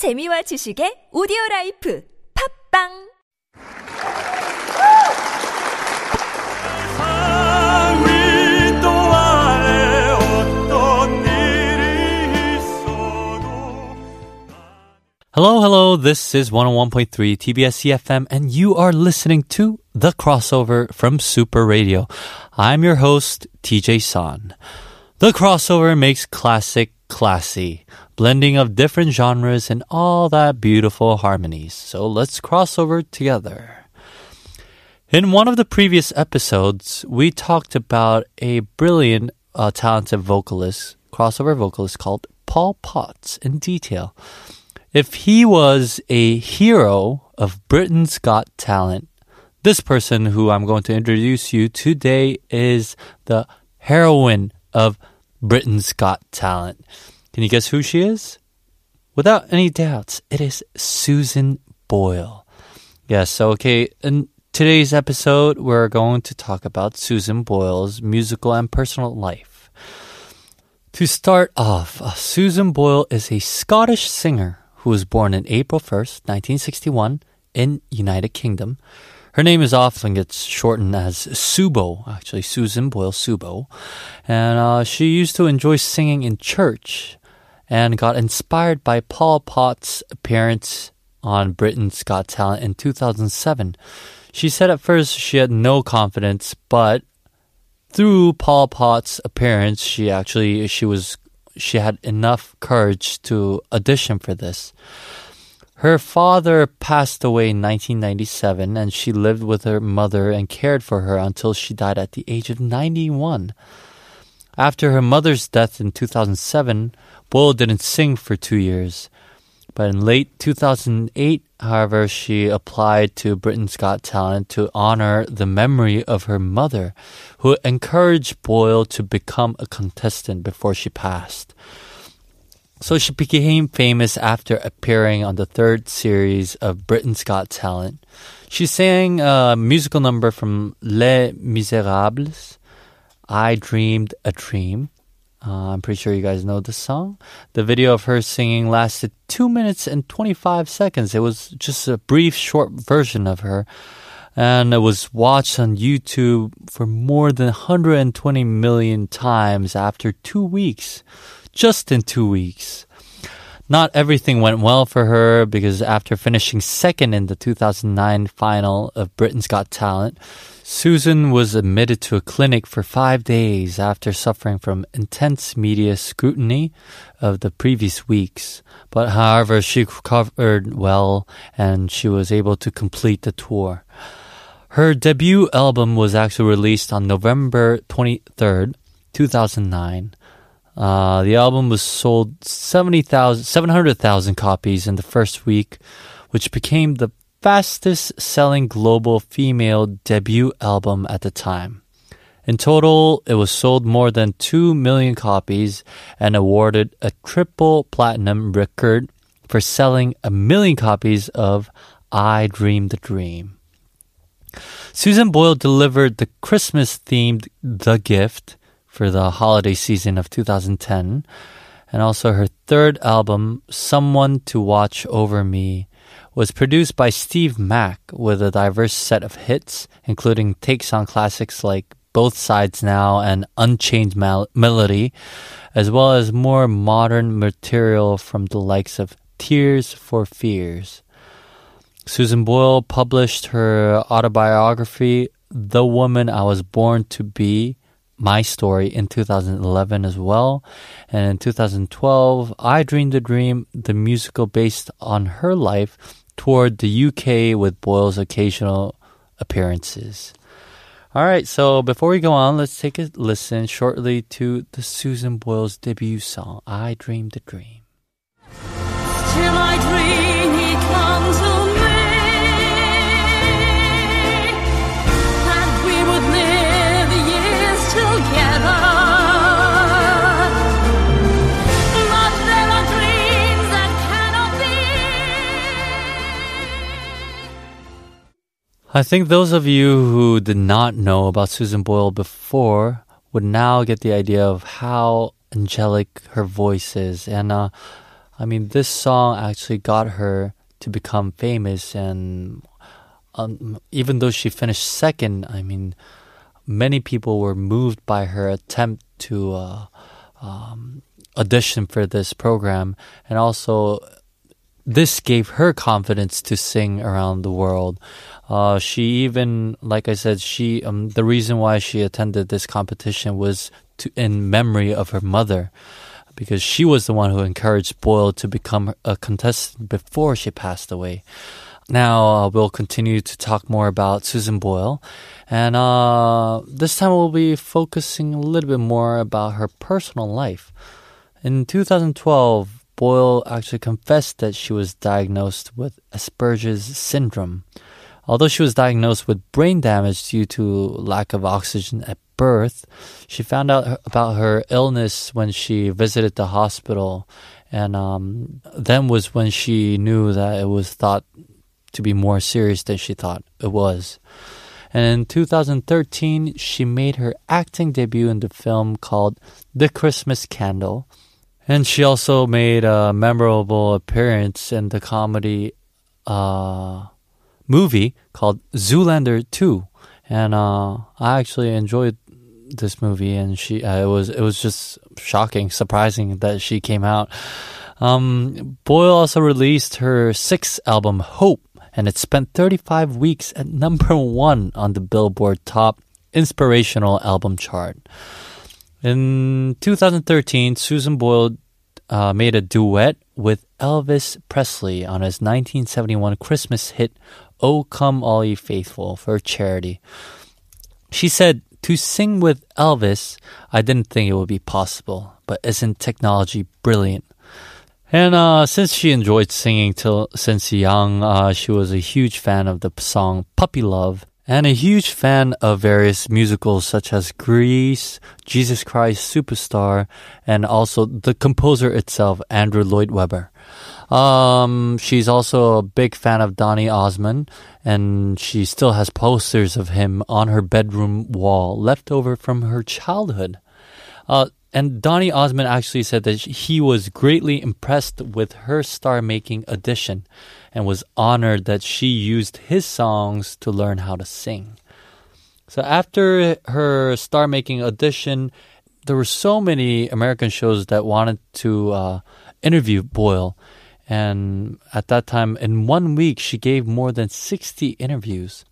재미와 지식의 오디오 라이프 팟빵 Hello, hello. This is 101.3 TBS eFM, and you are listening to The Crossover from Super Radio. I'm your host, TJ Son. The Crossover makes classic classy, blending of different genres and all that beautiful harmonies. So let's cross over together. In one of the previous episodes, we talked about a brilliant, uh, talented vocalist, crossover vocalist called Paul Potts in detail. If he was a hero of Britain's Got Talent, this person who I'm going to introduce you today is the heroine of Britain's Got Talent. Can you guess who she is? Without any doubts, it is Susan Boyle. Yes, okay, in today's episode, we're going to talk about Susan Boyle's musical and personal life. To start off, uh, Susan Boyle is a Scottish singer who was born in April 1st, 1961 in United Kingdom. Her name is often gets shortened as Subo, actually Susan Boyle Subo. And uh, she used to enjoy singing in church and got inspired by Paul Potts' appearance on Britain's Got Talent in 2007. She said at first she had no confidence, but through Paul Potts' appearance, she actually she was she had enough courage to audition for this. Her father passed away in 1997 and she lived with her mother and cared for her until she died at the age of 91. After her mother's death in 2007, Boyle didn't sing for 2 years. But in late 2008, however, she applied to Britain's Got Talent to honor the memory of her mother, who encouraged Boyle to become a contestant before she passed. So she became famous after appearing on the third series of Britain's Got Talent. She sang a musical number from Les Miserables, I Dreamed a Dream. Uh, I'm pretty sure you guys know the song. The video of her singing lasted 2 minutes and 25 seconds. It was just a brief, short version of her. And it was watched on YouTube for more than 120 million times after two weeks. Just in two weeks. Not everything went well for her because after finishing second in the 2009 final of Britain's Got Talent, Susan was admitted to a clinic for five days after suffering from intense media scrutiny of the previous weeks. But however, she recovered well and she was able to complete the tour. Her debut album was actually released on November 23rd, 2009. Uh, the album was sold 70,000 700,000 copies in the first week, which became the fastest selling global female debut album at the time. In total, it was sold more than 2 million copies and awarded a triple platinum record for selling a million copies of I Dreamed the Dream. Susan Boyle delivered the Christmas themed The Gift for the holiday season of 2010, and also her third album, Someone to Watch Over Me, was produced by Steve Mac with a diverse set of hits, including takes on classics like Both Sides Now and Unchained Mel- Melody, as well as more modern material from the likes of Tears for Fears. Susan Boyle published her autobiography, The Woman I Was Born to Be, My Story, in 2011 as well. And in 2012, I Dreamed a Dream, the musical based on her life, toured the UK with Boyle's occasional appearances. All right, so before we go on, let's take a listen shortly to the Susan Boyle's debut song, I Dreamed a Dream. Till I dream I think those of you who did not know about Susan Boyle before would now get the idea of how angelic her voice is. And uh, I mean, this song actually got her to become famous, and um, even though she finished second, I mean, many people were moved by her attempt to uh, um, audition for this program, and also this gave her confidence to sing around the world. Uh, she even, like I said, she um, the reason why she attended this competition was to in memory of her mother, because she was the one who encouraged Boyle to become a contestant before she passed away. Now uh, we'll continue to talk more about Susan Boyle, and uh, this time we'll be focusing a little bit more about her personal life. In 2012, Boyle actually confessed that she was diagnosed with Asperger's syndrome. Although she was diagnosed with brain damage due to lack of oxygen at birth, she found out about her illness when she visited the hospital, and um, then was when she knew that it was thought to be more serious than she thought it was. And in 2013, she made her acting debut in the film called The Christmas Candle. And she also made a memorable appearance in the comedy uh, movie called Zoolander 2. And uh, I actually enjoyed this movie, and she uh, it was it was just shocking, surprising that she came out. Um, Boyle also released her sixth album, Hope, and it spent 35 weeks at number one on the Billboard Top Inspirational Album chart. In 2013, Susan Boyle uh, made a duet with Elvis Presley on his 1971 Christmas hit, Oh Come All Ye Faithful, for charity. She said, To sing with Elvis, I didn't think it would be possible, but isn't technology brilliant? And uh, since she enjoyed singing till since young, uh, she was a huge fan of the song Puppy Love and a huge fan of various musicals such as Grease, Jesus Christ Superstar, and also the composer itself, Andrew Lloyd Webber. Um, she's also a big fan of Donny Osmond, and she still has posters of him on her bedroom wall left over from her childhood. Uh, and Donny Osmond actually said that he was greatly impressed with her star making audition and was honored that she used his songs to learn how to sing. So after her star making audition, there were so many American shows that wanted to uh, interview Boyle. And at that time, in one week, she gave more than 60 interviews.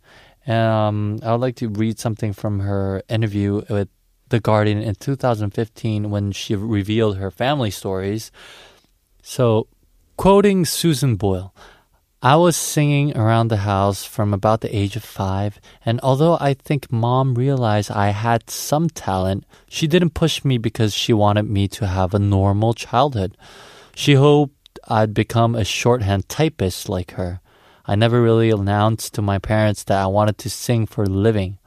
Um, I would like to read something from her interview with The Guardian in 2015 when she revealed her family stories. So, quoting Susan Boyle, I was singing around the house from about the age of five, and although I think mom realized I had some talent, she didn't push me because she wanted me to have a normal childhood. She hoped I'd become a shorthand typist like her. I never really announced to my parents that I wanted to sing for a living.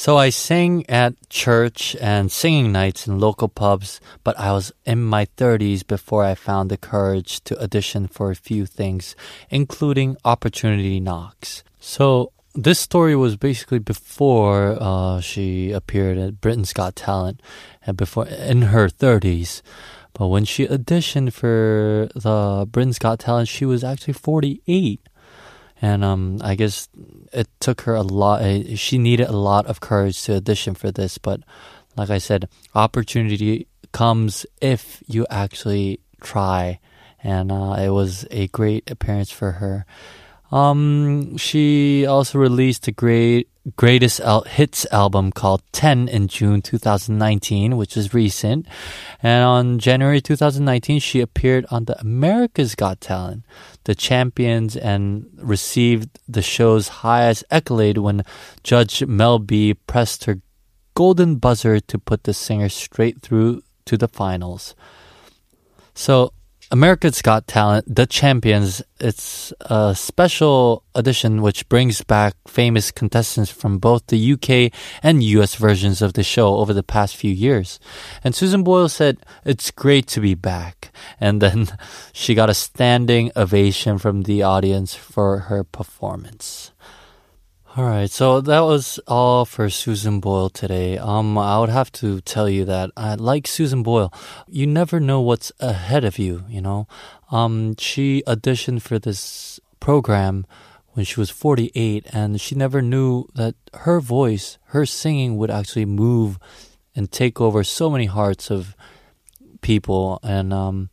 So I sang at church and singing nights in local pubs, but I was in my 30s before I found the courage to audition for a few things, including opportunity knocks. So this story was basically before uh, she appeared at Britain's Got Talent, and before in her 30s. But when she auditioned for the Britain's Got Talent, she was actually 48 and um, I guess it took her a lot. eh, She needed a lot of courage to audition for this, but like I said, opportunity comes if you actually try, and uh, it was a great appearance for her. Um, she also released a great greatest al- hits album called 10 in June 2019, which is recent. And on January 2019, she appeared on the America's Got Talent, the champions, and received the show's highest accolade when Judge Mel B pressed her golden buzzer to put the singer straight through to the finals. So, America's Got Talent, The Champions, it's a special edition which brings back famous contestants from both the UK and US versions of the show over the past few years. And Susan Boyle said, It's great to be back. And then she got a standing ovation from the audience for her performance. All right, so that was all for Susan Boyle today. Um, I would have to tell you that I like Susan Boyle. You never know what's ahead of you, you know. Um, she auditioned for this program when she was 48, and she never knew that her voice, her singing, would actually move and take over so many hearts of people. And um,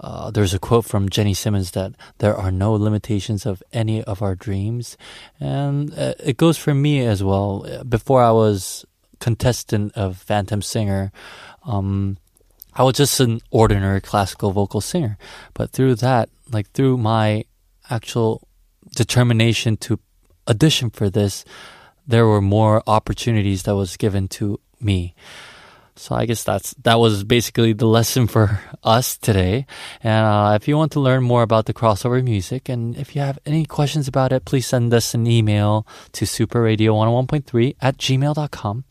uh, there's a quote from Jenny Simmons that there are no limitations of any of our dreams, and uh, it goes for me as well. Before I was contestant of Phantom Singer, um, I was just an ordinary classical vocal singer. But through that, like through my actual determination to audition for this, there were more opportunities that was given to me. So I guess that's that was basically the lesson for us today. And uh, if you want to learn more about the crossover music, and if you have any questions about it, please send us an email to superradio101.3 at gmail.com.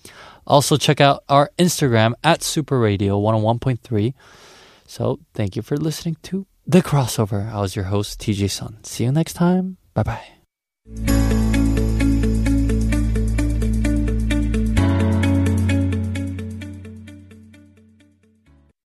Also, check out our Instagram at superradio101.3. So, thank you for listening to The Crossover. I was your host, TJ Sun. See you next time. Bye bye.